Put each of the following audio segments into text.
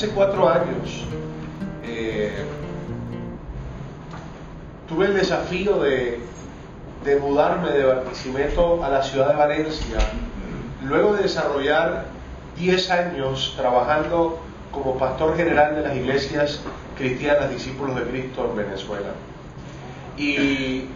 hace cuatro años eh, tuve el desafío de, de mudarme de Barquisimeto a la ciudad de Valencia, luego de desarrollar 10 años trabajando como pastor general de las iglesias cristianas discípulos de Cristo en Venezuela. Y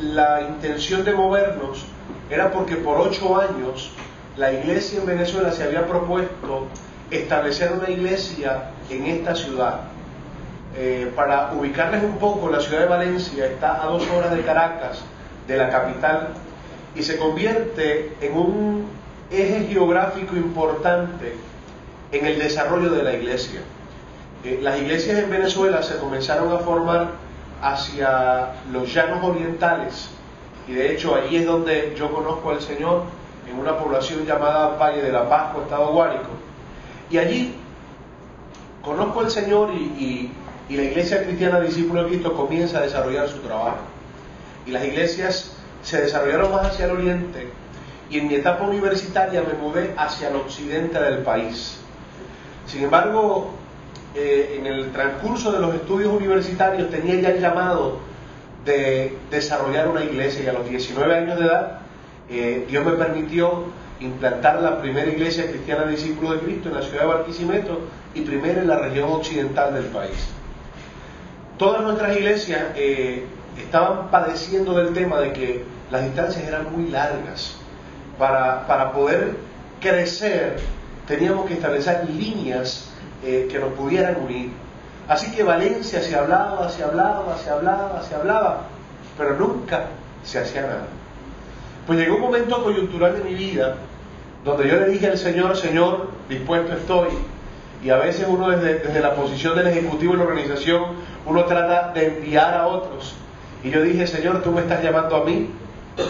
la intención de movernos era porque por ocho años la iglesia en Venezuela se había propuesto establecer una iglesia en esta ciudad. Eh, para ubicarles un poco, la ciudad de Valencia está a dos horas de Caracas, de la capital, y se convierte en un eje geográfico importante en el desarrollo de la iglesia. Eh, las iglesias en Venezuela se comenzaron a formar hacia los llanos orientales y de hecho allí es donde yo conozco al Señor en una población llamada Valle de la Pascua, Estado Guárico. Y allí conozco al Señor y, la iglesia cristiana discípulo de Cristo comienza a desarrollar su trabajo. Y las iglesias se desarrollaron más hacia el oriente y en mi etapa universitaria me mudé hacia el occidente del país. Sin embargo, eh, en el transcurso de los estudios universitarios tenía ya el llamado de desarrollar una iglesia y a los 19 años de edad eh, Dios me permitió implantar la primera iglesia cristiana de discípulos de Cristo en la ciudad de Barquisimeto y primera en la región occidental del país. Todas nuestras iglesias eh, estaban padeciendo del tema de que las distancias eran muy largas. Para, para poder crecer teníamos que establecer líneas eh, que nos pudieran unir. Así que Valencia se hablaba, se hablaba, se hablaba, se hablaba, pero nunca se hacía nada. Pues llegó un momento coyuntural de mi vida donde yo le dije al Señor, Señor, dispuesto estoy. Y a veces uno desde, desde la posición del ejecutivo de la organización, uno trata de enviar a otros. Y yo dije, Señor, tú me estás llamando a mí,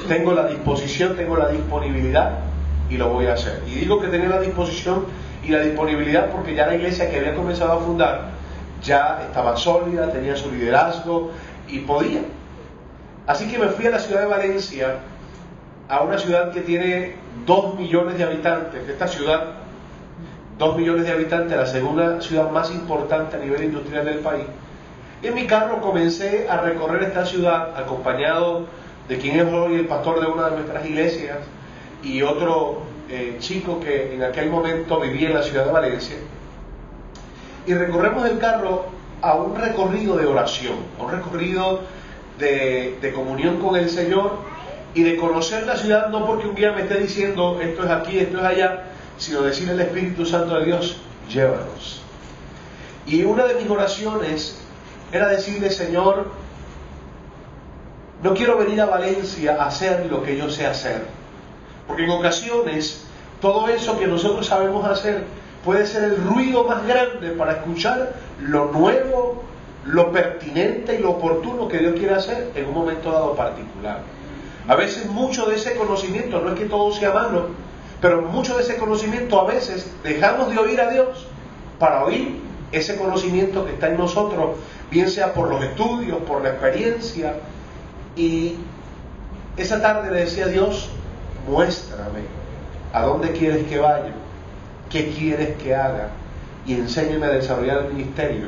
tengo la disposición, tengo la disponibilidad y lo voy a hacer. Y digo que tenía la disposición y la disponibilidad porque ya la iglesia que había comenzado a fundar ya estaba sólida, tenía su liderazgo y podía. Así que me fui a la ciudad de Valencia, a una ciudad que tiene dos millones de habitantes. Esta ciudad, dos millones de habitantes, la segunda ciudad más importante a nivel industrial del país. En mi carro comencé a recorrer esta ciudad acompañado de quien es hoy el pastor de una de nuestras iglesias y otro eh, chico que en aquel momento vivía en la ciudad de Valencia, y recorremos el carro a un recorrido de oración, a un recorrido de comunión con el Señor y de conocer la ciudad no porque un guía me esté diciendo esto es aquí, esto es allá, sino decirle al Espíritu Santo de Dios, llévanos. Y una de mis oraciones era decirle, Señor, no quiero venir a Valencia a hacer lo que yo sé hacer porque en ocasiones todo eso que nosotros sabemos hacer puede ser el ruido más grande para escuchar lo nuevo, lo pertinente y lo oportuno que Dios quiere hacer en un momento dado particular. A veces mucho de ese conocimiento, no es que todo sea malo, pero mucho de ese conocimiento a veces dejamos de oír a Dios para oír ese conocimiento que está en nosotros, bien sea por los estudios, por la experiencia. Y esa tarde le decía a Dios, muéstrame a dónde quieres que vaya, qué quieres que haga y enséñame a desarrollar el ministerio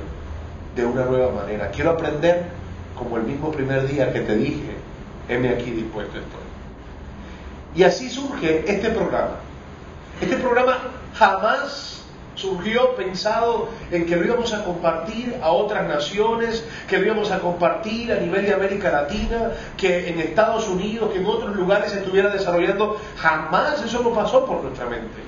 de una nueva manera. Quiero aprender como el mismo primer día que te dije, heme aquí dispuesto estoy. Y así surge este programa. Este programa jamás surgió pensado en que lo íbamos a compartir a otras naciones, que lo íbamos a compartir a nivel de América Latina, que en Estados Unidos, que en otros lugares se estuviera desarrollando. Jamás eso no pasó por nuestra mente.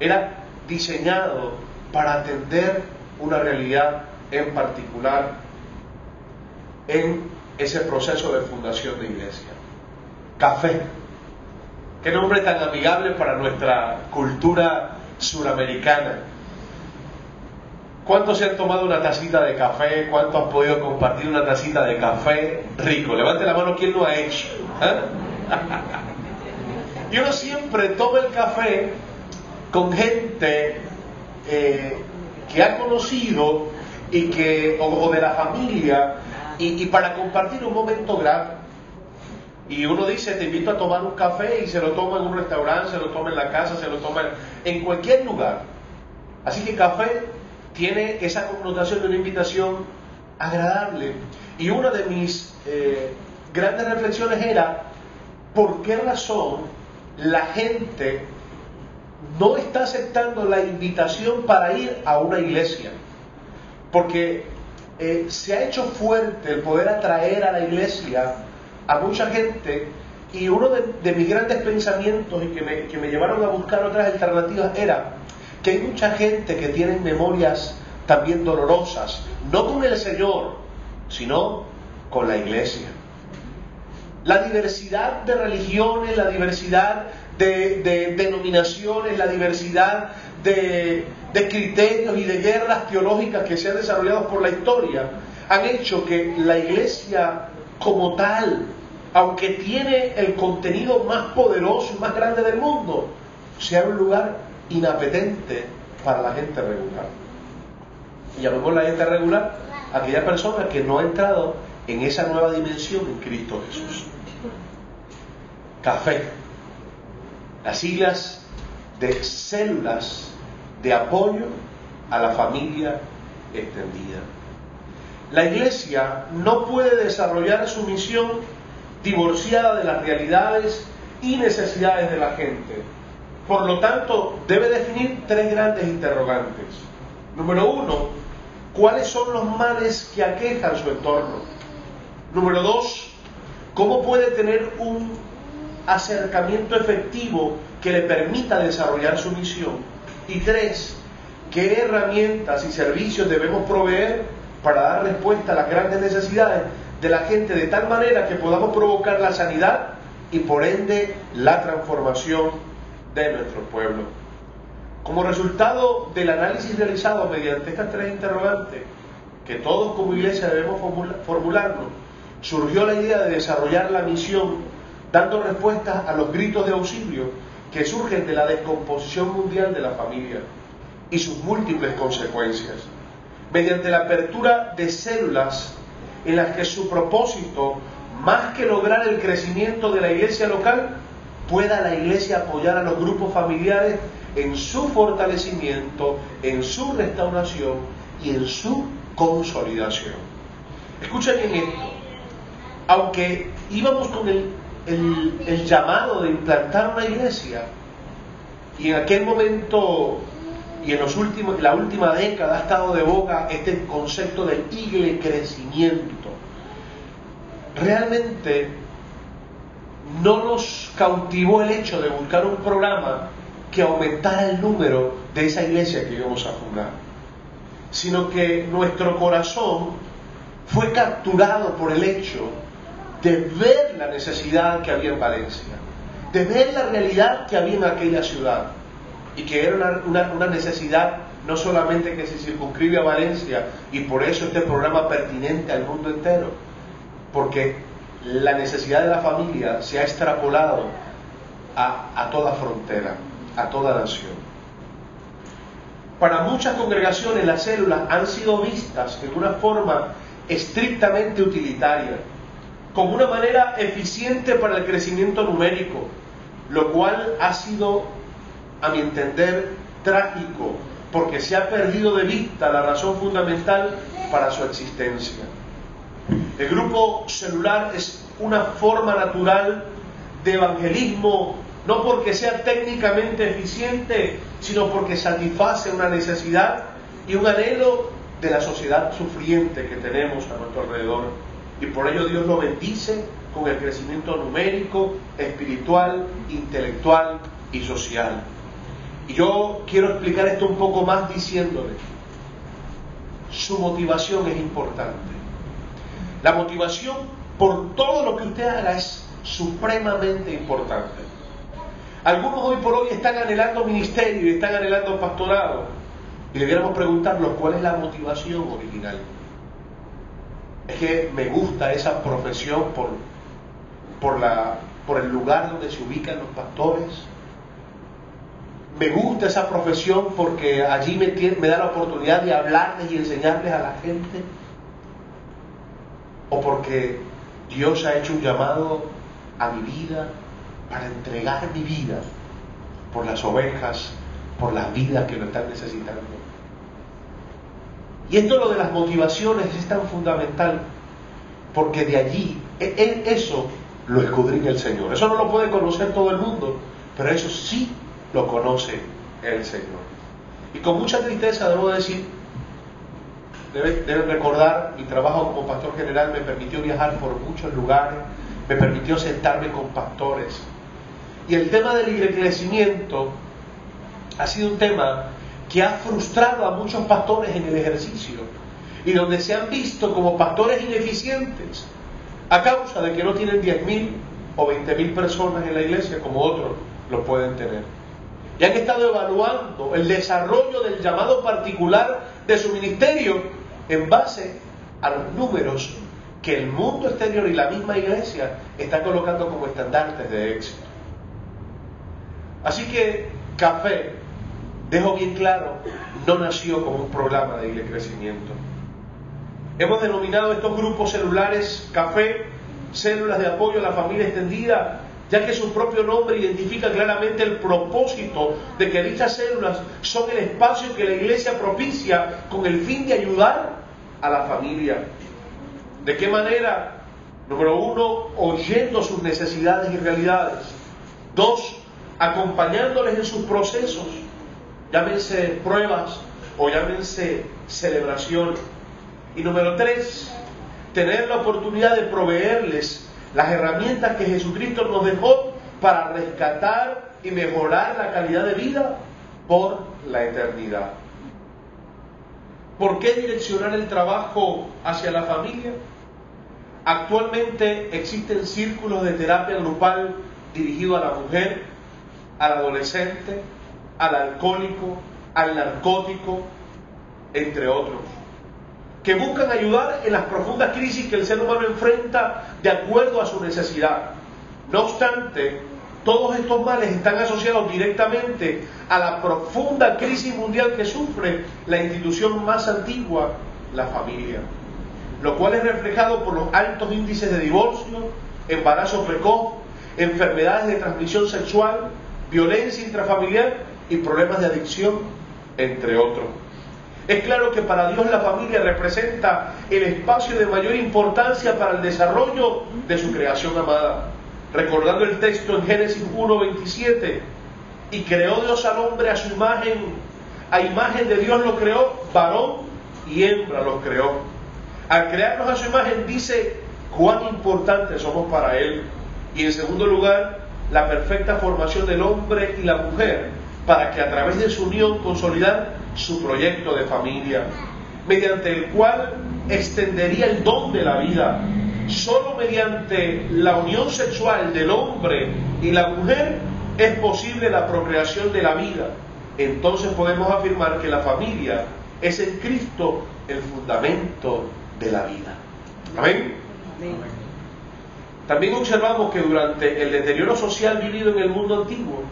Era diseñado para atender una realidad en particular en ese proceso de fundación de iglesia. Café. Qué nombre tan amigable para nuestra cultura suramericana ¿Cuántos se han tomado una tacita de café? ¿Cuántos han podido compartir una tacita de café rico? Levante la mano, ¿quién lo ha hecho? ¿Eh? y uno siempre toma el café con gente eh, que ha conocido y que, o, de la familia, y, para compartir un momento grave. Y uno dice, te invito a tomar un café y se lo toma en un restaurante, se lo toma en la casa, se lo toma en cualquier lugar. Así que café tiene esa connotación de una invitación agradable. Y una de mis eh, grandes reflexiones era, ¿por qué razón la gente no está aceptando la invitación para ir a una iglesia? Porque eh, se ha hecho fuerte el poder atraer a la iglesia a mucha gente y uno de, mis grandes pensamientos y que me, que me llevaron a buscar otras alternativas era que hay mucha gente que tiene memorias también dolorosas, no con el Señor, sino con la iglesia. La diversidad de religiones, la diversidad de, denominaciones, la diversidad de, criterios y de guerras teológicas que se han desarrollado por la historia, han hecho que la iglesia como tal, aunque tiene el contenido más poderoso y más grande del mundo, sea un lugar inapetente para la gente regular. Y llamemos la gente regular aquella persona que no ha entrado en esa nueva dimensión en Cristo Jesús. Café. Las siglas de células de apoyo a la familia extendida. La iglesia no puede desarrollar su misión divorciada de las realidades y necesidades de la gente. Por lo tanto, debe definir tres grandes interrogantes. Número uno, ¿cuáles son los males que aquejan su entorno? Número dos, ¿cómo puede tener un acercamiento efectivo que le permita desarrollar su misión? Y tres, ¿qué herramientas y servicios debemos proveer para dar respuesta a las grandes necesidades de la gente de tal manera que podamos provocar la sanidad y por ende la transformación de nuestro pueblo? Como resultado del análisis realizado mediante estas tres interrogantes, que todos como iglesia debemos formularnos, surgió la idea de desarrollar la misión dando respuesta a los gritos de auxilio que surgen de la descomposición mundial de la familia y sus múltiples consecuencias, mediante la apertura de células en las que su propósito, más que lograr el crecimiento de la iglesia local, pueda la iglesia apoyar a los grupos familiares en su fortalecimiento, en su restauración y en su consolidación. Escuchen bien esto. Aunque íbamos con el, el, llamado de implantar una iglesia, y en aquel momento y en los últimos, la última década ha estado de boca este concepto del igle crecimiento. Realmente no nos cautivó el hecho de buscar un programa que aumentara el número de esa iglesia que íbamos a fundar, sino que nuestro corazón fue capturado por el hecho de ver la necesidad que había en Valencia, de ver la realidad que había en aquella ciudad y que era una, necesidad no solamente que se circunscribe a Valencia y por eso este programa pertinente al mundo entero, porque la necesidad de la familia se ha extrapolado a toda frontera a toda nación. Para muchas congregaciones las células han sido vistas en una forma estrictamente utilitaria, como una manera eficiente para el crecimiento numérico, lo cual ha sido, a mi entender, trágico, porque se ha perdido de vista la razón fundamental para su existencia. El grupo celular es una forma natural de evangelismo no porque sea técnicamente eficiente, sino porque satisface una necesidad y un anhelo de la sociedad sufriente que tenemos a nuestro alrededor. Y por ello Dios lo bendice con el crecimiento numérico, espiritual, intelectual y social. Y yo quiero explicar esto un poco más diciéndole, su motivación es importante. La motivación por todo lo que usted haga es supremamente importante. Algunos hoy por hoy están anhelando ministerio y están anhelando pastorado. Y debiéramos preguntarnos cuál es la motivación original. Es que me gusta esa profesión por, por, la, por el lugar donde se ubican los pastores. Me gusta esa profesión porque allí me, me da la oportunidad de hablarles y enseñarles a la gente. O porque Dios ha hecho un llamado a mi vida para entregar mi vida por las ovejas por las vidas que lo están necesitando. Y esto lo de las motivaciones es tan fundamental, porque de allí, e, e, eso lo escudriña el Señor. Eso no lo puede conocer todo el mundo, pero eso sí lo conoce el Señor. Y con mucha tristeza debo decir, deben, recordar, mi trabajo como pastor general me permitió viajar por muchos lugares, me permitió sentarme con pastores. Y el tema del enriquecimiento ha sido un tema que ha frustrado a muchos pastores en el ejercicio y donde se han visto como pastores ineficientes a causa de que no tienen 10.000 o 20.000 personas en la iglesia como otros lo pueden tener. Y han estado evaluando el desarrollo del llamado particular de su ministerio en base a los números que el mundo exterior y la misma iglesia están colocando como estandartes de éxito. Así que Café, dejo bien claro, no nació como un programa de crecimiento. Hemos denominado estos grupos celulares Café, células de apoyo a la familia extendida, ya que su propio nombre identifica claramente el propósito de que dichas células son el espacio que la iglesia propicia con el fin de ayudar a la familia. ¿De qué manera? Número uno, oyendo sus necesidades y realidades. Dos, acompañándoles en sus procesos, llámense pruebas o llámense celebración. Y número tres, tener la oportunidad de proveerles las herramientas que Jesucristo nos dejó para rescatar y mejorar la calidad de vida por la eternidad. ¿Por qué direccionar el trabajo hacia la familia? Actualmente existen círculos de terapia grupal dirigidos a la mujer, al adolescente, al alcohólico, al narcótico, entre otros que buscan ayudar en las profundas crisis que el ser humano enfrenta de acuerdo a su necesidad. No obstante, todos estos males están asociados directamente a la profunda crisis mundial que sufre la institución más antigua, la familia, lo cual es reflejado por los altos índices de divorcio, embarazo precoz, enfermedades de transmisión sexual, violencia intrafamiliar y problemas de adicción, entre otros. Es claro que para Dios la familia representa el espacio de mayor importancia para el desarrollo de su creación amada. Recordando el texto en Génesis 1.27, y creó Dios al hombre a su imagen, a imagen de Dios lo creó, varón y hembra lo creó. Al crearnos a su imagen dice cuán importantes somos para Él. Y en segundo lugar, la perfecta formación del hombre y la mujer para que a través de su unión consolidar su proyecto de familia, mediante el cual extendería el don de la vida. Solo mediante la unión sexual del hombre y la mujer es posible la procreación de la vida. Entonces podemos afirmar que la familia es en Cristo el fundamento de la vida. Amén. También observamos que durante el deterioro social vivido en el mundo antiguo,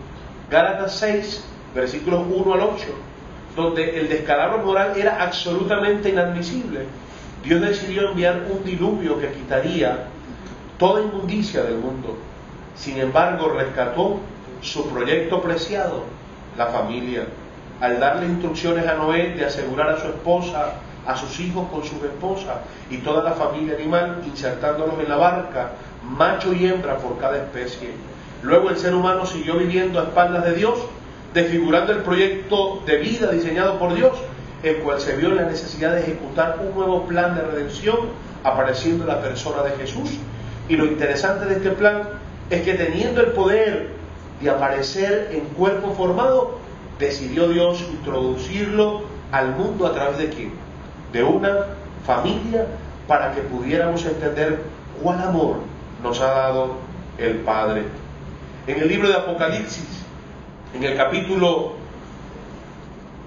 Gálatas 6, versículos 1 al 8, donde el descalabro moral era absolutamente inadmisible, Dios decidió enviar un diluvio que quitaría toda inmundicia del mundo. Sin embargo, rescató su proyecto preciado, la familia, al darle instrucciones a Noé de asegurar a su esposa, a sus hijos con sus esposas y toda la familia animal, insertándolos en la barca, macho y hembra por cada especie. Luego el ser humano siguió viviendo a espaldas de Dios desfigurando el proyecto de vida diseñado por Dios, en cual se vio la necesidad de ejecutar un nuevo plan de redención apareciendo la persona de Jesús. Y lo interesante de este plan es que teniendo el poder de aparecer en cuerpo formado, decidió Dios introducirlo al mundo a través de quién? De una familia para que pudiéramos entender cuál amor nos ha dado el Padre. En el libro de Apocalipsis en el capítulo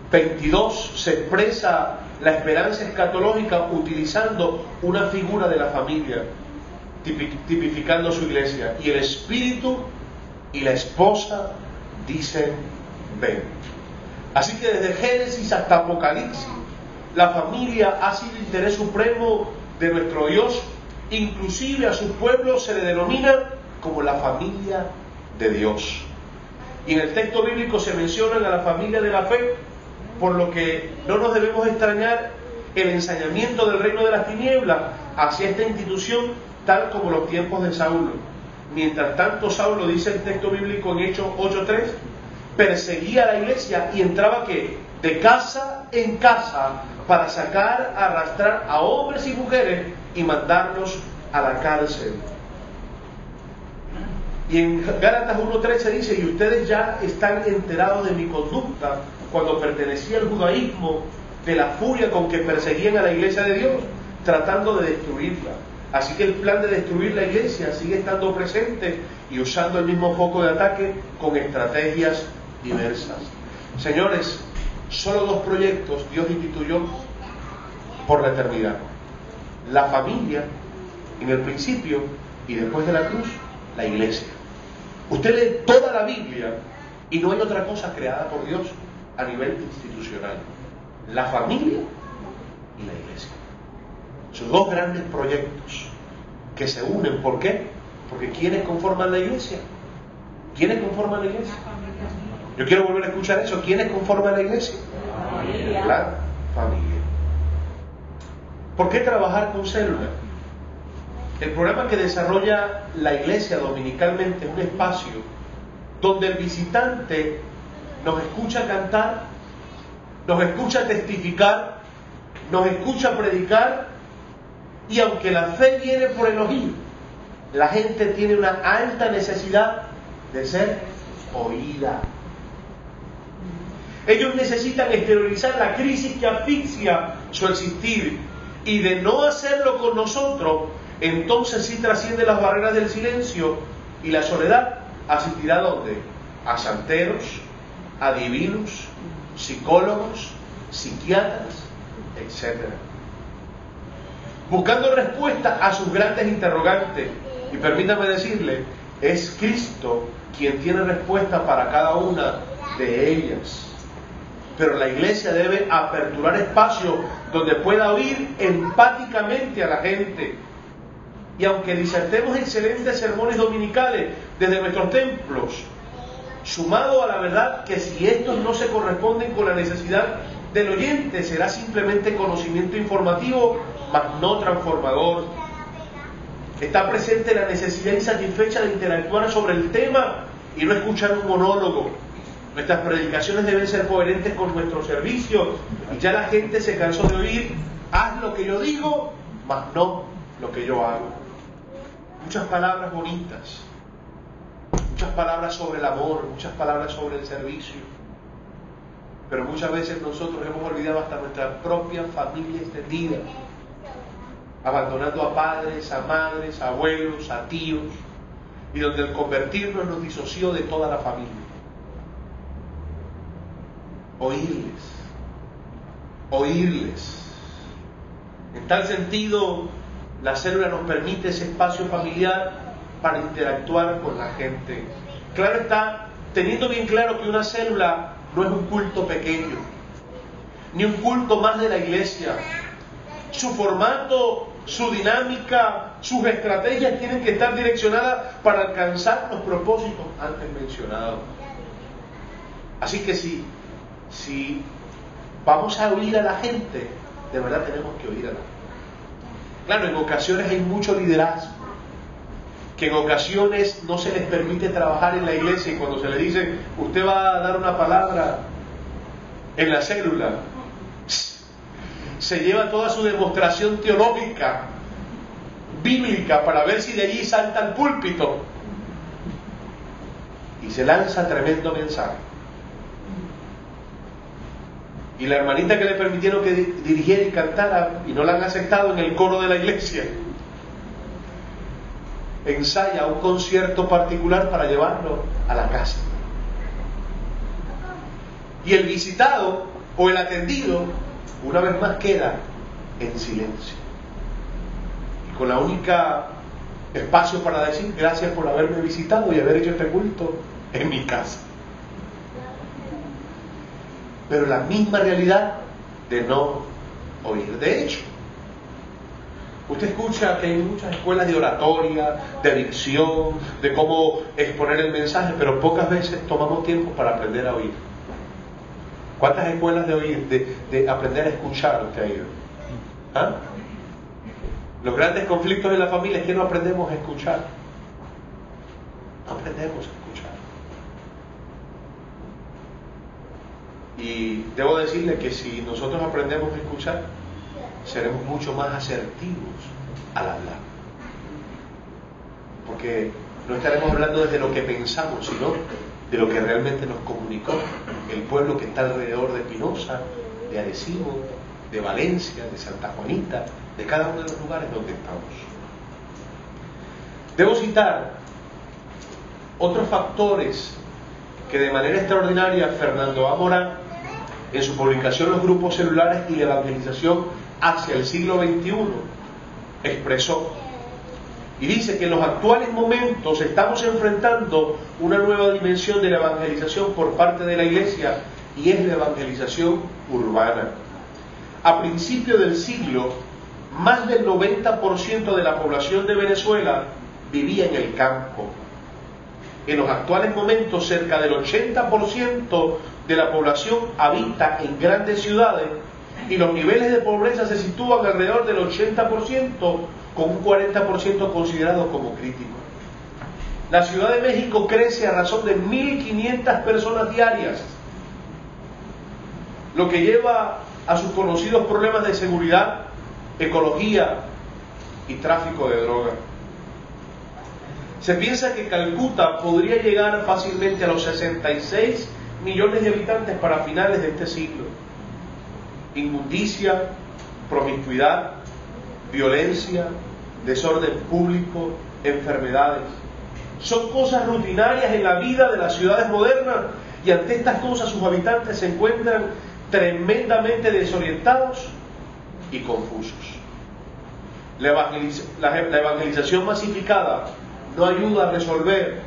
22 se expresa la esperanza escatológica utilizando una figura de la familia, tipificando su iglesia. Y el espíritu y la esposa dicen, ven. Así que desde Génesis hasta Apocalipsis, la familia ha sido interés supremo de nuestro Dios. Inclusive a su pueblo se le denomina como la familia de Dios. Y en el texto bíblico se mencionan a la familia de la fe, por lo que no nos debemos extrañar el ensañamiento del reino de las tinieblas hacia esta institución, tal como los tiempos de Saulo. Mientras tanto, Saulo, dice el texto bíblico en Hechos 8.3, perseguía a la iglesia y entraba que de casa en casa para sacar, arrastrar a hombres y mujeres y mandarlos a la cárcel. Y en Gálatas 1.13 dice, y ustedes ya están enterados de mi conducta cuando pertenecía al judaísmo, de la furia con que perseguían a la iglesia de Dios, tratando de destruirla. Así que el plan de destruir la iglesia sigue estando presente y usando el mismo foco de ataque con estrategias diversas. Señores, solo dos proyectos Dios instituyó por la eternidad. La familia en el principio y después de la cruz, la iglesia. Usted lee toda la Biblia y no hay otra cosa creada por Dios a nivel institucional. La familia y la iglesia. Son dos grandes proyectos que se unen. ¿Por qué? Porque ¿quiénes conforman la iglesia? ¿Quiénes conforman la iglesia? Yo quiero volver a escuchar eso. ¿Quiénes conforman la iglesia? La familia. ¿Por qué trabajar con células? El programa que desarrolla la iglesia dominicalmente es un espacio donde el visitante nos escucha cantar, nos escucha testificar, nos escucha predicar y aunque la fe viene por el oído, la gente tiene una alta necesidad de ser oída. Ellos necesitan exteriorizar la crisis que asfixia su existir y de no hacerlo con nosotros, entonces sí trasciende las barreras del silencio y la soledad. ¿Asistirá a dónde? A santeros, a divinos, psicólogos, psiquiatras, etc. Buscando respuesta a sus grandes interrogantes. Y permítame decirle, es Cristo quien tiene respuesta para cada una de ellas. Pero la iglesia debe aperturar espacio donde pueda oír empáticamente a la gente. Y aunque disertemos excelentes sermones dominicales desde nuestros templos, sumado a la verdad que si estos no se corresponden con la necesidad del oyente, será simplemente conocimiento informativo, mas no transformador. Está presente la necesidad insatisfecha de interactuar sobre el tema y no escuchar un monólogo. Nuestras predicaciones deben ser coherentes con nuestro servicio y ya la gente se cansó de oír, haz lo que yo digo, mas no lo que yo hago. Muchas palabras bonitas, muchas palabras sobre el amor, muchas palabras sobre el servicio, pero muchas veces nosotros hemos olvidado hasta nuestra propia familia extendida, abandonando a padres, a madres, a abuelos, a tíos, y donde el convertirnos nos disoció de toda la familia oírles, oírles. En tal sentido, la célula nos permite ese espacio familiar para interactuar con la gente. Claro está, teniendo bien claro que una célula no es un culto pequeño, ni un culto más de la iglesia. Su formato, su dinámica, sus estrategias tienen que estar direccionadas para alcanzar los propósitos antes mencionados. Así que si vamos a oír a la gente, de verdad tenemos que oír a la gente. Claro, en ocasiones hay mucho liderazgo, que en ocasiones no se les permite trabajar en la iglesia y cuando se le dice, usted va a dar una palabra en la célula, se lleva toda su demostración teológica, bíblica, para ver si de allí salta al púlpito y se lanza tremendo mensaje. Y la hermanita que le permitieron que dirigiera y cantara y no la han aceptado en el coro de la iglesia, ensaya un concierto particular para llevarlo a la casa. Y el visitado o el atendido, una vez más, queda en silencio. Y con la única espacio para decir gracias por haberme visitado y haber hecho este culto en mi casa pero la misma realidad de no oír. De hecho, Usted escucha que hay muchas escuelas de oratoria, de dicción, de cómo exponer el mensaje, pero pocas veces tomamos tiempo para aprender a oír. ¿Cuántas escuelas de oír, de, aprender a escuchar usted ha ido? ¿Ah? Los grandes conflictos en la familia es que no aprendemos a escuchar. Aprendemos a escuchar. Y debo decirle que si nosotros aprendemos a escuchar, seremos mucho más asertivos al hablar. Porque no estaremos hablando desde lo que pensamos, sino de lo que realmente nos comunicó el pueblo que está alrededor de Pinoza, de Arecibo, de Valencia, de Santa Juanita, de cada uno de los lugares donde estamos. Debo citar otros factores que de manera extraordinaria Fernando Amora, en su publicación Los grupos celulares y la evangelización hacia el siglo XXI, expresó. Y dice que en los actuales momentos estamos enfrentando una nueva dimensión de la evangelización por parte de la Iglesia y es la evangelización urbana. A principios del siglo, más del 90% de la población de Venezuela vivía en el campo. En los actuales momentos, cerca del 80% de la población habita en grandes ciudades y los niveles de pobreza se sitúan alrededor del 80%, con un 40% considerado como crítico. La Ciudad de México crece a razón de 1.500 personas diarias, lo que lleva a sus conocidos problemas de seguridad, ecología y tráfico de droga. Se piensa que Calcuta podría llegar fácilmente a los 66 millones de habitantes para finales de este siglo inmundicia, promiscuidad, violencia, desorden público, enfermedades. Son cosas rutinarias en la vida de las ciudades modernas y ante estas cosas sus habitantes se encuentran tremendamente desorientados y confusos. La, evangelización masificada no ayuda a resolver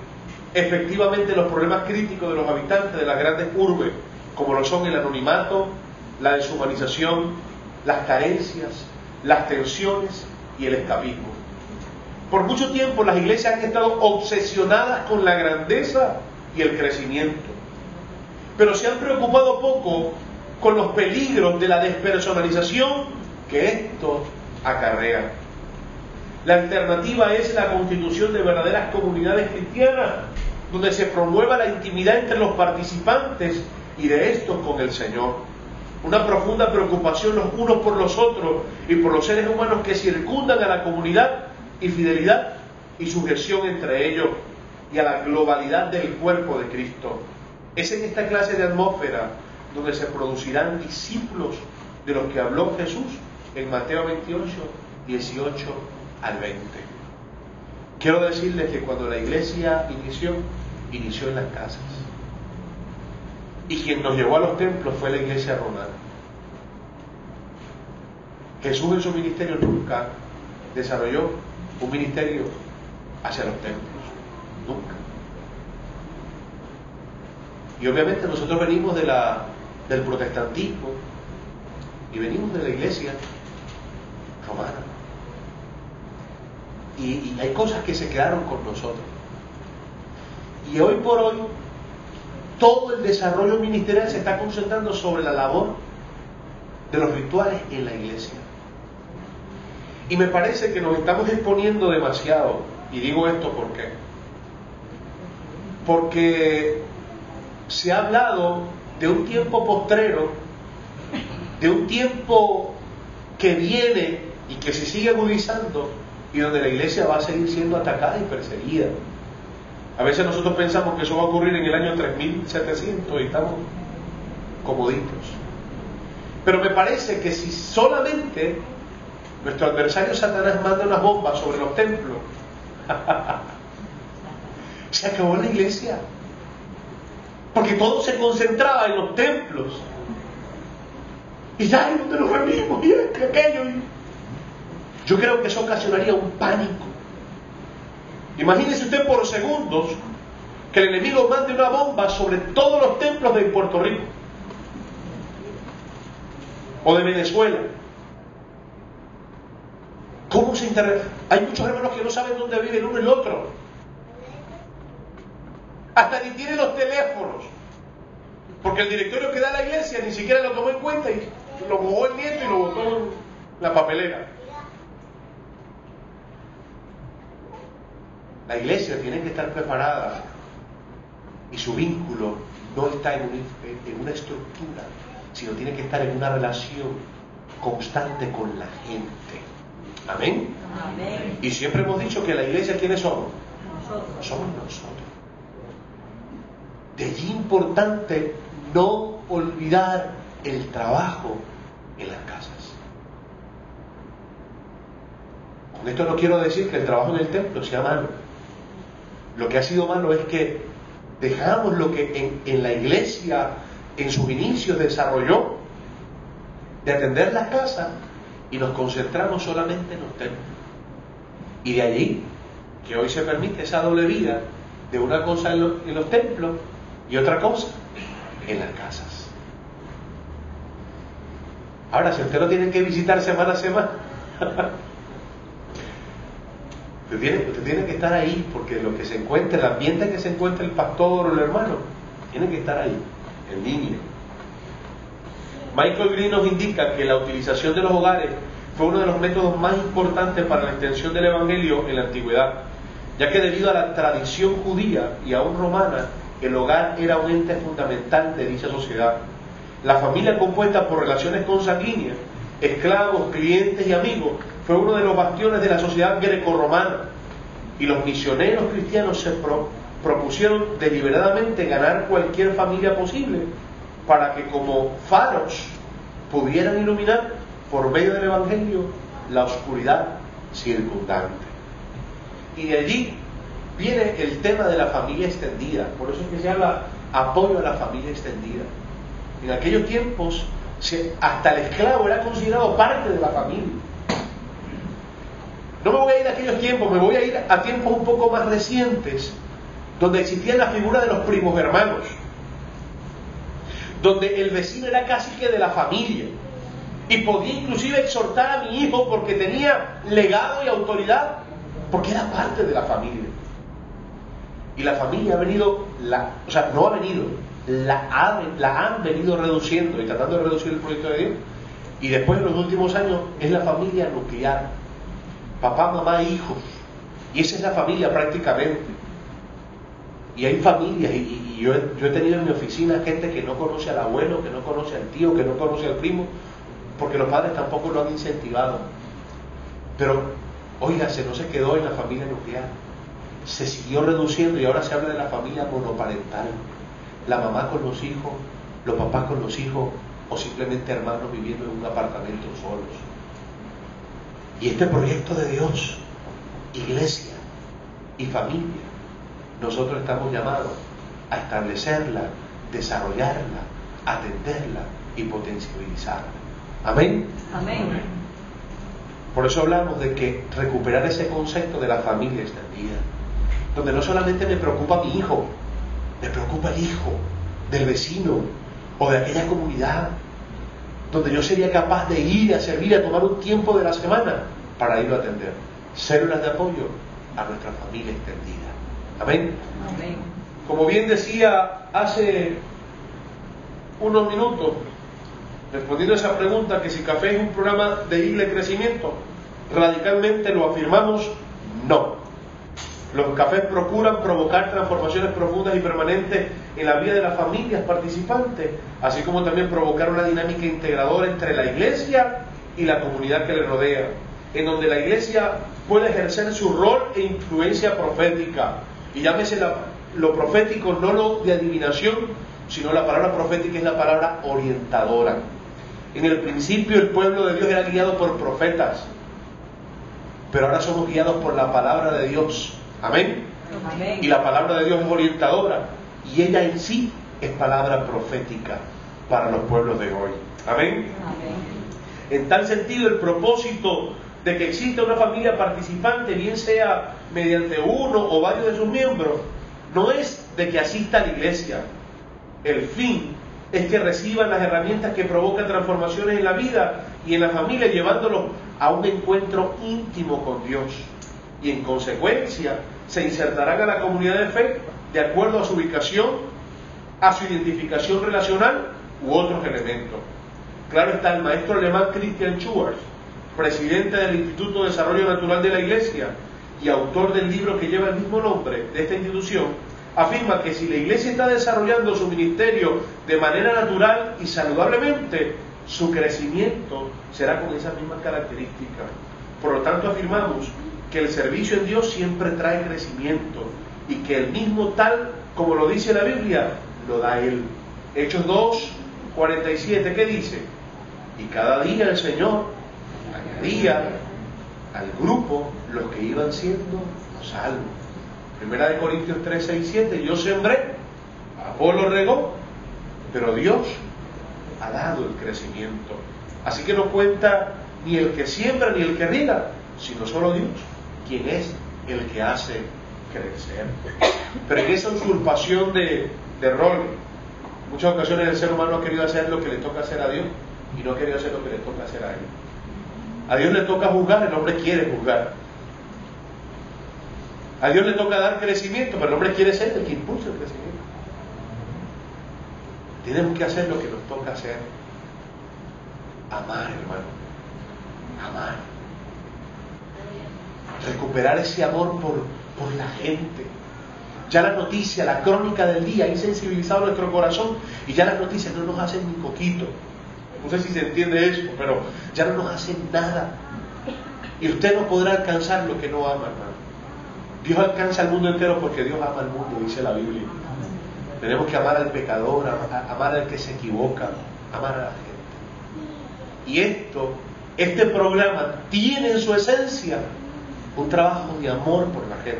efectivamente los problemas críticos de los habitantes de las grandes urbes, como lo son el anonimato, la deshumanización, las carencias, las tensiones y el escapismo. Por mucho tiempo las iglesias han estado obsesionadas con la grandeza y el crecimiento, pero se han preocupado poco con los peligros de la despersonalización que esto acarrea. La alternativa es la constitución de verdaderas comunidades cristianas, donde se promueva la intimidad entre los participantes y de estos con el Señor una profunda preocupación los unos por los otros y por los seres humanos que circundan a la comunidad y fidelidad y sujeción entre ellos y a la globalidad del cuerpo de Cristo. Es en esta clase de atmósfera donde se producirán discípulos de los que habló Jesús en Mateo 28, 18 al 20. Quiero decirles que cuando la iglesia inició, inició en las casas. Y quien nos llevó a los templos fue la iglesia romana. Jesús en su ministerio nunca desarrolló un ministerio hacia los templos. Nunca. Y obviamente nosotros venimos del protestantismo y venimos de la iglesia romana. Y hay cosas que se quedaron con nosotros. Y hoy por hoy todo el desarrollo ministerial se está concentrando sobre la labor de los rituales en la iglesia. Y me parece que nos estamos exponiendo demasiado. Y digo esto por qué. Porque se ha hablado de un tiempo postrero, de un tiempo que viene y que se sigue agudizando y donde la iglesia va a seguir siendo atacada y perseguida. A veces nosotros pensamos que eso va a ocurrir en el año 3700 y estamos comoditos. Pero me parece que si solamente nuestro adversario Satanás manda unas bombas sobre los templos, se acabó la iglesia. Porque todo se concentraba en los templos. Y ya donde nos reunimos, y aquello. Yo creo que eso ocasionaría un pánico Imagínese usted por segundos que el enemigo mande una bomba sobre todos los templos de Puerto Rico o de Venezuela. ¿Cómo se interrelaciona? Hay muchos hermanos que no saben dónde vive el uno y el otro. Hasta ni tienen los teléfonos. Porque el directorio que da la iglesia ni siquiera lo tomó en cuenta y lo mojó el nieto y lo botó en la papelera. La iglesia tiene que estar preparada y su vínculo no está en, una estructura, sino tiene que estar en una relación constante con la gente. Amén. Y siempre hemos dicho que la iglesia, ¿quiénes somos? Nosotros. Somos nosotros. De allí importante no olvidar el trabajo en las casas. Con esto no quiero decir que el trabajo en el templo sea malo. Lo que ha sido malo es que dejamos lo que en, la iglesia en sus inicios desarrolló de atender las casas y nos concentramos solamente en los templos. Y de allí que hoy se permite esa doble vida de una cosa en, en los templos y otra cosa en las casas. Ahora, si usted lo tiene que visitar semana a semana, usted, tiene, usted tiene que estar ahí, porque lo que se encuentra, el ambiente que se encuentra el pastor o el hermano, tiene que estar ahí, en línea. Michael Green nos indica que la utilización de los hogares fue uno de los métodos más importantes para la extensión del Evangelio en la antigüedad, ya que debido a la tradición judía y aún romana, el hogar era un ente fundamental de dicha sociedad. La familia compuesta por relaciones consanguíneas, esclavos, clientes y amigos, fue uno de los bastiones de la sociedad grecorromana. Y los misioneros cristianos se propusieron deliberadamente ganar cualquier familia posible para que como faros pudieran iluminar por medio del Evangelio la oscuridad circundante. Y de allí viene el tema de la familia extendida. Por eso es que se habla apoyo a la familia extendida. En aquellos tiempos, hasta el esclavo era considerado parte de la familia. No me voy a ir a aquellos tiempos, me voy a ir a tiempos un poco más recientes, donde existía la figura de los primos hermanos, donde el vecino era casi que de la familia, y podía inclusive exhortar a mi hijo porque tenía legado y autoridad, porque era parte de la familia. Y la familia ha venido, o sea, no ha venido, la, la han venido reduciendo y tratando de reducir el proyecto de Dios. Y después en los últimos años es la familia nuclear. Papá, mamá, hijos. Y esa es la familia prácticamente. Y hay familias, y, yo, he tenido en mi oficina gente que no conoce al abuelo, que no conoce al tío, que no conoce al primo, porque los padres tampoco lo han incentivado. Pero, se no se quedó en la familia nuclear se siguió reduciendo y ahora se habla de la familia monoparental. La mamá con los hijos, los papás con los hijos o simplemente hermanos viviendo en un apartamento solos. Y este proyecto de Dios, iglesia y familia, nosotros estamos llamados a establecerla, desarrollarla, atenderla y potencializarla. Amén. Amén. Por eso hablamos de que recuperar ese concepto de la familia extendida donde no solamente me preocupa mi hijo, me preocupa el hijo del vecino o de aquella comunidad, donde yo sería capaz de ir a servir, a tomar un tiempo de la semana para irlo a atender. Células de apoyo a nuestra familia extendida. Amén. Amén. Como bien decía hace unos minutos, respondiendo a esa pregunta, que si Café es un programa de isla crecimiento, radicalmente lo afirmamos. Los cafés procuran provocar transformaciones profundas y permanentes en la vida de las familias participantes, así como también provocar una dinámica integradora entre la iglesia y la comunidad que le rodea, en donde la iglesia puede ejercer su rol e influencia profética. Y llámese lo profético, no lo de adivinación, sino la palabra profética es la palabra orientadora. En el principio el pueblo de Dios era guiado por profetas, pero ahora somos guiados por la palabra de Dios Amén. Y la palabra de Dios es orientadora y ella en sí es palabra profética para los pueblos de hoy. Amén. En tal sentido, el propósito de que exista una familia participante, bien sea mediante uno o varios de sus miembros, no es de que asista a la iglesia. El fin es que reciban las herramientas que provocan transformaciones en la vida y en la familia, llevándolos a un encuentro íntimo con Dios. Y en consecuencia, se insertarán a la comunidad de fe de acuerdo a su ubicación, a su identificación relacional u otros elementos. Claro está, el maestro alemán Christian Schwarz, presidente del Instituto de Desarrollo Natural de la Iglesia y autor del libro que lleva el mismo nombre de esta institución, afirma que si la Iglesia está desarrollando su ministerio de manera natural y saludablemente, su crecimiento será con esas mismas características. Por lo tanto, afirmamos que el servicio en Dios siempre trae crecimiento y que el mismo tal como lo dice la Biblia, lo da Él. Hechos 2, 47, ¿qué dice? Y cada día el Señor añadía al grupo los que iban siendo salvos. Primera de Corintios 3, 6, 7, yo sembré, Apolo regó, pero Dios ha dado el crecimiento. Así que no cuenta ni el que siembra ni el que riega, sino solo Dios, quien es el que hace crecer. Pero en esa usurpación de, de rol, muchas ocasiones el ser humano ha querido hacer lo que le toca hacer a Dios y no ha querido hacer lo que le toca hacer a él. A Dios le toca juzgar, el hombre quiere juzgar. A Dios le toca dar crecimiento, pero el hombre quiere ser el que impulsa el crecimiento. Tenemos que hacer lo que nos toca hacer. Amar, hermano. Amar. Recuperar ese amor por, por la gente. Ya la noticia, la crónica del día ha insensibilizado nuestro corazón y ya las noticias no nos hacen ni poquito. No sé si se entiende eso, pero ya no nos hacen nada. Y usted no podrá alcanzar lo que no ama, hermano. Dios alcanza al mundo entero porque Dios ama al mundo, dice la Biblia. Tenemos que amar al pecador, amar al que se equivoca, amar a la gente. Y esto, este programa tiene en su esencia un trabajo de amor por la gente.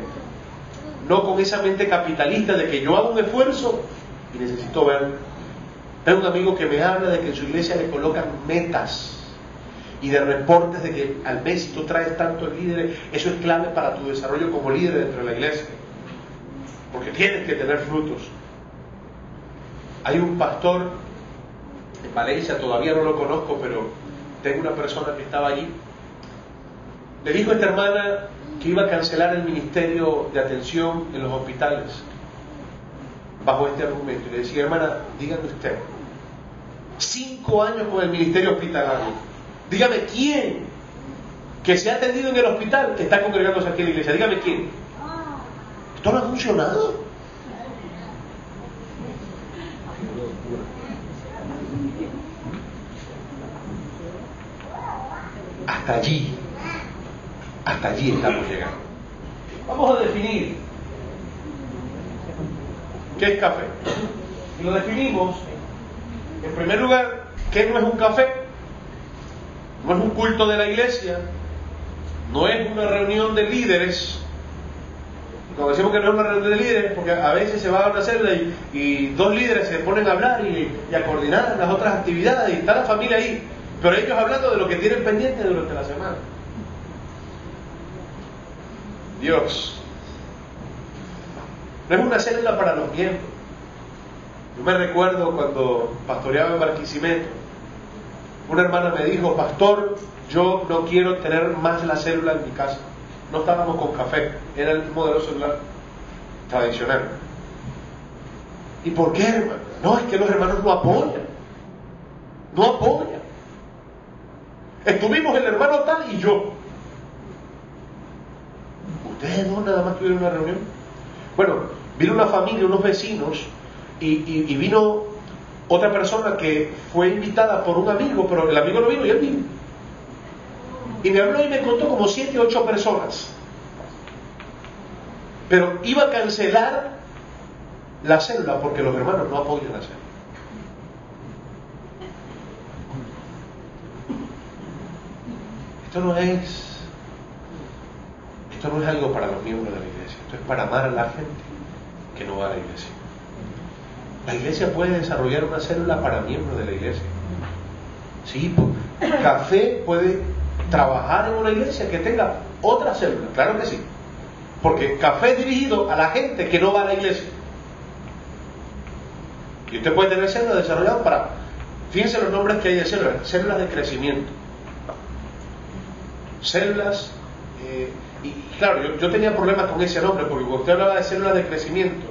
No con esa mente capitalista de que yo hago un esfuerzo y necesito ver. Tengo un amigo que me habla de que en su iglesia le colocan metas y de reportes de que al mes tú traes tantos líderes, eso es clave para tu desarrollo como líder dentro de la iglesia. Porque tienes que tener frutos. Hay un pastor en Valencia, todavía no lo conozco, pero tengo una persona que estaba allí. Le dijo esta hermana que iba a cancelar el ministerio de atención en los hospitales bajo este argumento. Y le decía, hermana, dígame usted, cinco años con el ministerio hospitalario Dígame quién que se ha atendido en el hospital está congregándose aquí en la iglesia. Dígame quién. Esto no ha funcionado. Hasta allí, hasta allí estamos llegando. Vamos a definir qué es café. Y lo definimos, en primer lugar, ¿qué no es un café? no es un culto de la iglesia, no es una reunión de líderes. Cuando decimos que no es una reunión de líderes, porque a veces se va a una celda y, dos líderes se ponen a hablar y, a coordinar las otras actividades y está la familia ahí, pero ellos hablando de lo que tienen pendiente durante la semana. Dios. No es una célula para los miembros. Yo me recuerdo cuando pastoreaba en Barquisimeto, una hermana me dijo, pastor, yo no quiero tener más la célula en mi casa. No estábamos con café, era el modelo celular tradicional. ¿Y por qué, hermano? No, es que los hermanos no apoyan. No apoyan. Estuvimos el hermano tal y yo. Ustedes no nada más tuvieron una reunión. Bueno, vino una familia, unos vecinos, y, vino otra persona que fue invitada por un amigo, pero el amigo no vino y él vino. Y me habló y me contó como siete o ocho personas. Pero iba a cancelar la célula porque los hermanos no apoyan la célula. Esto no es esto no es algo para los miembros de la iglesia, esto es para amar a la gente que no va a la iglesia. La iglesia puede desarrollar una célula para miembros de la iglesia. Sí, pues, café puede trabajar en una iglesia que tenga otra célula, claro que sí. Porque café es dirigido a la gente que no va a la iglesia. Y usted puede tener células desarrolladas para, fíjense los nombres que hay de células, células de crecimiento, células, eh, y, claro, yo, yo, tenía problemas con ese nombre, porque cuando usted hablaba de células de crecimiento,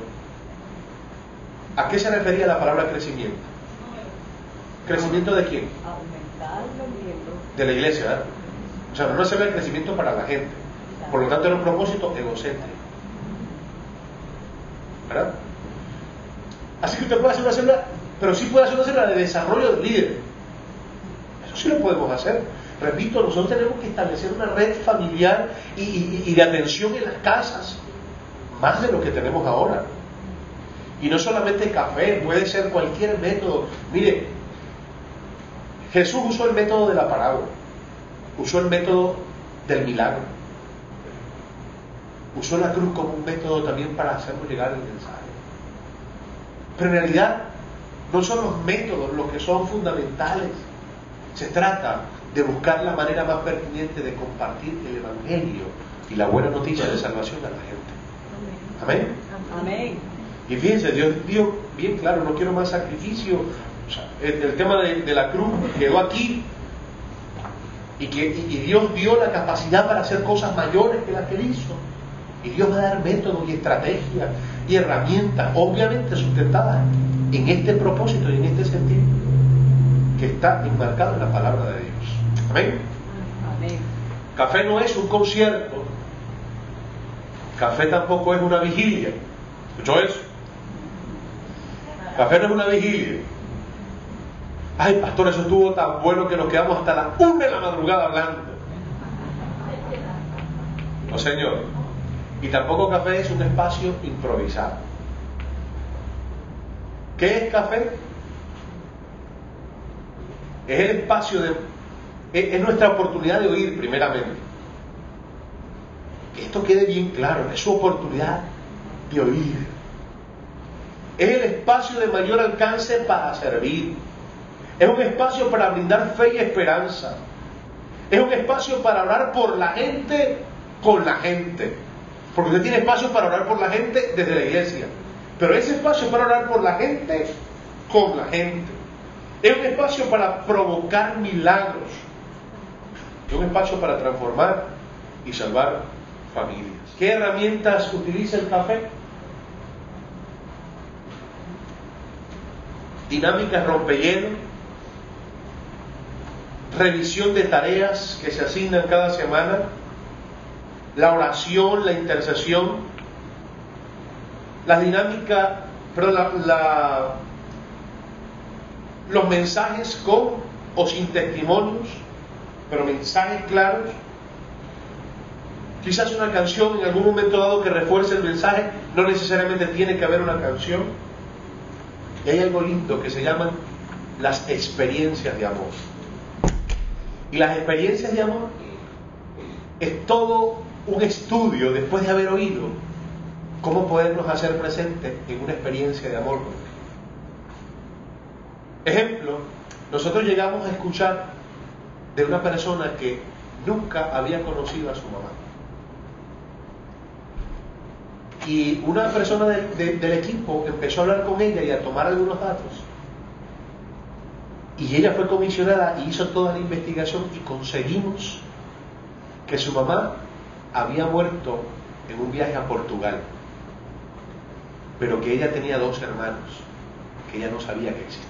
¿a qué se refería la palabra crecimiento? ¿Crecimiento de quién? De la iglesia, ¿verdad? O sea, no se ve el crecimiento para la gente. Por lo tanto, era un propósito egocéntrico. ¿Verdad? Así que usted puede hacer una célula, pero sí puede hacer una célula de desarrollo del líder. Eso sí lo podemos hacer. Repito, nosotros tenemos que establecer una red familiar y, de atención en las casas, más de lo que tenemos ahora. Y no solamente café, puede ser cualquier método. Mire, Jesús usó el método de la parábola, usó el método del milagro, usó la cruz como un método también para hacernos llegar el mensaje. Pero en realidad no son los métodos los que son fundamentales. Se trata de buscar la manera más pertinente de compartir el Evangelio y la buena noticia de salvación a la gente. Amén. Amén. Y fíjense, Dios dijo bien claro, no quiero más sacrificio. el, tema de, la cruz quedó aquí. Y, que, y Dios dio la capacidad para hacer cosas mayores que las que él hizo. Y Dios va a dar métodos y estrategias y herramientas, obviamente sustentadas en este propósito y en este sentido, que está enmarcado en la palabra de Dios. Amén. Amén. Café no es un concierto. Café tampoco es una vigilia. ¿Escuchó eso? Café no es una vigilia. Ay, pastor, eso estuvo tan bueno que nos quedamos hasta las una de la madrugada hablando. No, señor. Y tampoco café es un espacio improvisado. ¿Qué es café? Es el espacio de... Es nuestra oportunidad de oír primeramente. Que esto quede bien claro, es su oportunidad de oír. Es el espacio de mayor alcance para servir. Es un espacio para brindar fe y esperanza. Es un espacio para hablar por la gente con la gente. Porque usted tiene espacio para orar por la gente desde la iglesia. Pero ese espacio para orar por la gente con la gente. Es un espacio para provocar milagros. Es un espacio para transformar y salvar familias. ¿Qué herramientas utiliza el café? Dinámicas rompehielo, revisión de tareas que se asignan cada semana, la oración, la intercesión, la dinámica, pero los mensajes con o sin testimonios, pero mensajes claros. Quizás una canción en algún momento dado que refuerce el mensaje, no necesariamente tiene que haber una canción. Y hay algo lindo que se llaman las experiencias de amor. Y las experiencias de amor es todo un estudio después de haber oído cómo podernos hacer presentes en una experiencia de amor Ejemplo, nosotros llegamos a escuchar de una persona que nunca había conocido a su mamá. Y una persona del equipo empezó a hablar con ella y a tomar algunos datos. Y ella fue comisionada y hizo toda la investigación y conseguimos que su mamá había muerto en un viaje a Portugal, pero que ella tenía dos hermanos que ella no sabía que existían.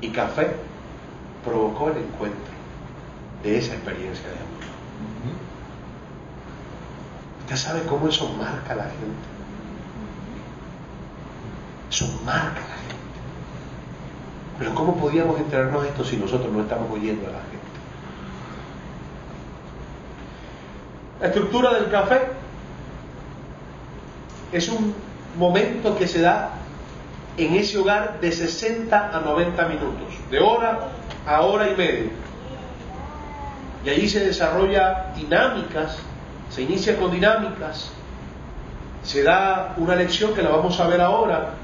Y Café provocó el encuentro de esa experiencia de amor. Usted sabe cómo eso marca a la gente. Eso marca a la gente. Pero ¿cómo podíamos enterarnos esto si nosotros no estamos oyendo a la gente? La estructura del café es un momento que se da en ese hogar de 60 a 90 minutos, de hora a hora y media. Y allí se desarrolla dinámicas, se inicia con dinámicas, se da una lección que la vamos a ver ahora,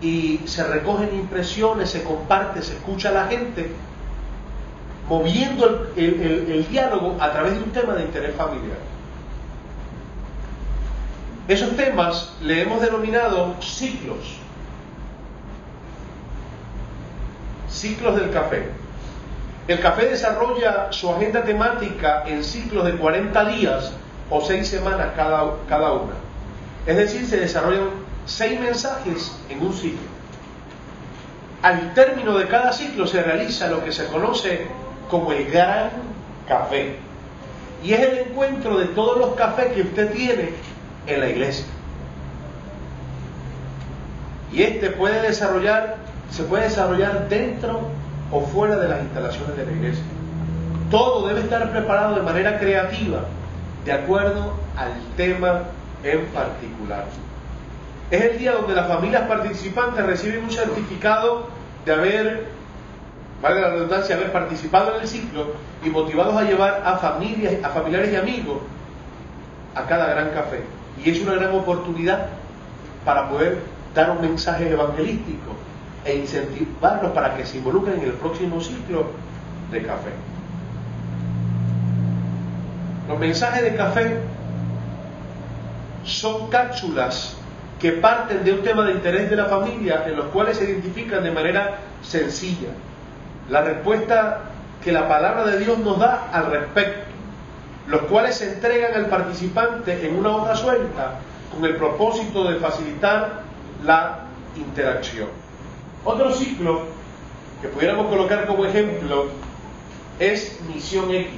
y se recogen impresiones, se comparte, se escucha a la gente moviendo el, diálogo a través de un tema de interés familiar. Esos temas le hemos denominado ciclos. Ciclos del café. El café desarrolla su agenda temática en ciclos de 40 días o 6 semanas cada, cada una. Es decir, se desarrollan 6 mensajes en un ciclo. Al término de cada ciclo se realiza lo que se conoce como el gran café. Y es el encuentro de todos los cafés que usted tiene en la iglesia. Y este puede desarrollar, se puede desarrollar dentro o fuera de las instalaciones de la iglesia. Todo debe estar preparado de manera creativa, de acuerdo al tema en particular. Es el día donde las familias participantes reciben un certificado de haber, valga la redundancia, haber participado en el ciclo y motivados a llevar a familias, a familiares y amigos a cada gran café. Y es una gran oportunidad para poder dar un mensaje evangelístico e incentivarlos para que se involucren en el próximo ciclo de café. Los mensajes de café son cápsulas que parten de un tema de interés de la familia en los cuales se identifican de manera sencilla la respuesta que la palabra de Dios nos da al respecto, los cuales se entregan al participante en una hoja suelta con el propósito de facilitar la interacción. Otro ciclo que pudiéramos colocar como ejemplo es Misión X,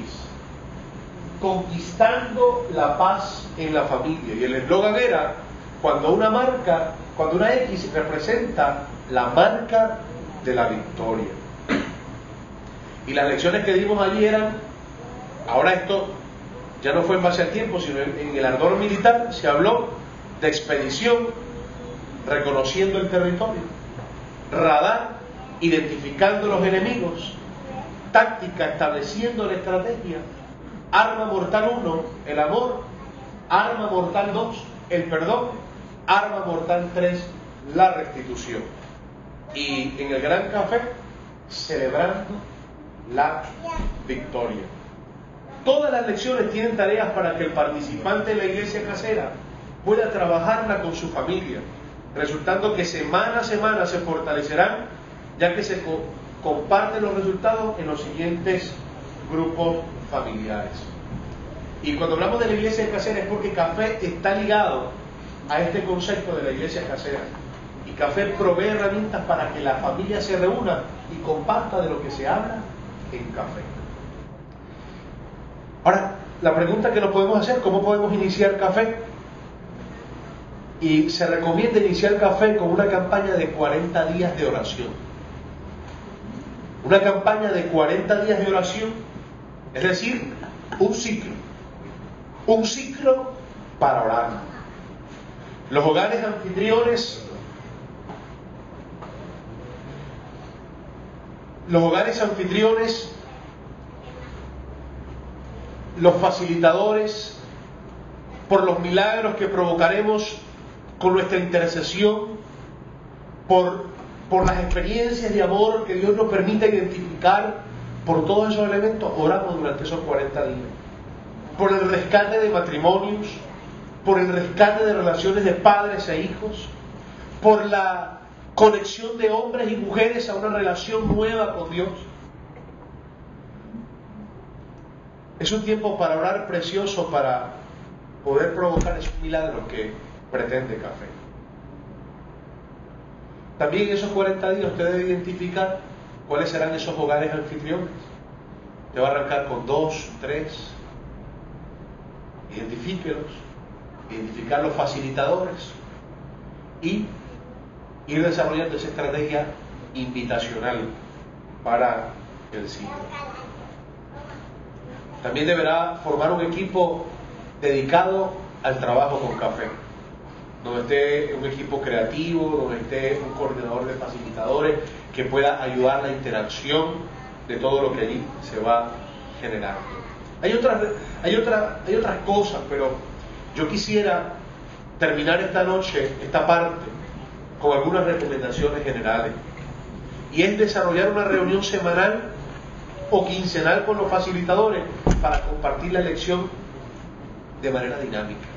conquistando la paz en la familia. Y el eslogan era, cuando una marca, cuando una X representa la marca de la victoria. Y las lecciones que dimos allí eran, ahora esto ya no fue en base al tiempo, sino en, el ardor militar se habló de expedición, reconociendo el territorio, radar, identificando los enemigos, táctica, estableciendo la estrategia, arma mortal 1, el amor, arma mortal 2, el perdón, arma mortal 3, la restitución. Y en el Gran Café, celebrando la victoria. Todas las lecciones tienen tareas para que el participante de la iglesia casera pueda trabajarla con su familia, resultando que semana a semana se fortalecerán, ya que se comparten los resultados en los siguientes grupos familiares. Y cuando hablamos de la iglesia casera es porque café está ligado a este concepto de la iglesia casera. Y café provee herramientas para que la familia se reúna y comparta de lo que se habla en café. Ahora, la pregunta que nos podemos hacer, ¿cómo podemos iniciar café? Y se recomienda iniciar café con una campaña de 40 días de oración. Una campaña de 40 días de oración, es decir, un ciclo. Un ciclo para orar. Los hogares anfitriones los hogares anfitriones, los facilitadores, por los milagros que provocaremos con nuestra intercesión, por, por las experiencias de amor que Dios nos permite identificar, por todos esos elementos, oramos durante esos 40 días. Por el rescate de matrimonios, por el rescate de relaciones de padres e hijos, por la conexión de hombres y mujeres a una relación nueva con Dios. Es un tiempo para orar precioso para poder provocar esos milagros que pretende café. También en esos 40 días usted debe identificar cuáles serán esos hogares anfitriones. Te va a arrancar con dos, tres. Identifíquelos. Identificar los facilitadores. Y ir desarrollando esa estrategia invitacional para el ciclo. También deberá formar un equipo dedicado al trabajo con café, donde esté un equipo creativo, donde esté un coordinador de facilitadores que pueda ayudar la interacción de todo lo que allí se va generando. Hay otras, hay, otra, hay otras cosas, pero yo quisiera terminar esta noche, esta parte, con algunas recomendaciones generales. Y es desarrollar una reunión semanal o quincenal con los facilitadores para compartir la lección de manera dinámica.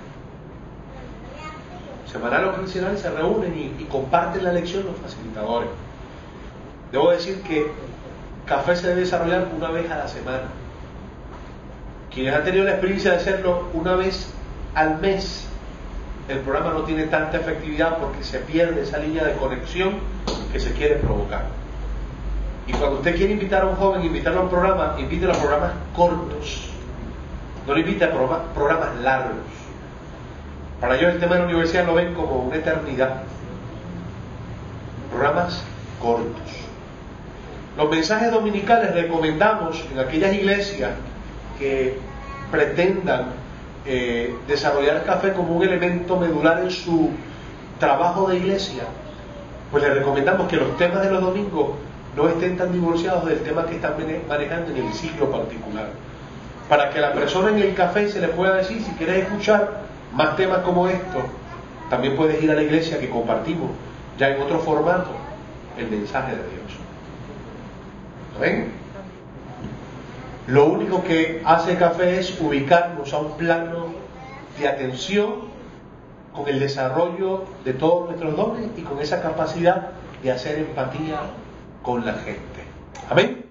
Semanal o quincenal se reúnen y, comparten la lección los facilitadores. Debo decir que café se debe desarrollar una vez a la semana. Quienes han tenido la experiencia de hacerlo una vez al mes, el programa no tiene tanta efectividad porque se pierde esa línea de conexión que se quiere provocar. Y cuando usted quiere invitar a un joven, invitarlo a un programa, invítelo a programas cortos. No lo invite a programas largos. Para ellos el tema de la universidad lo ven como una eternidad. Programas cortos. Los mensajes dominicales recomendamos en aquellas iglesias que pretendan eh, desarrollar el café como un elemento medular en su trabajo de iglesia, pues les recomendamos que los temas de los domingos no estén tan divorciados del tema que están manejando en el ciclo particular. Para que la persona en el café se le pueda decir, si quieres escuchar más temas como estos, también puedes ir a la iglesia que compartimos, ya en otro formato, el mensaje de Dios. ¿Ven? Lo único que hace café es ubicarnos a un plano de atención con el desarrollo de todos nuestros dones y con esa capacidad de hacer empatía con la gente. Amén.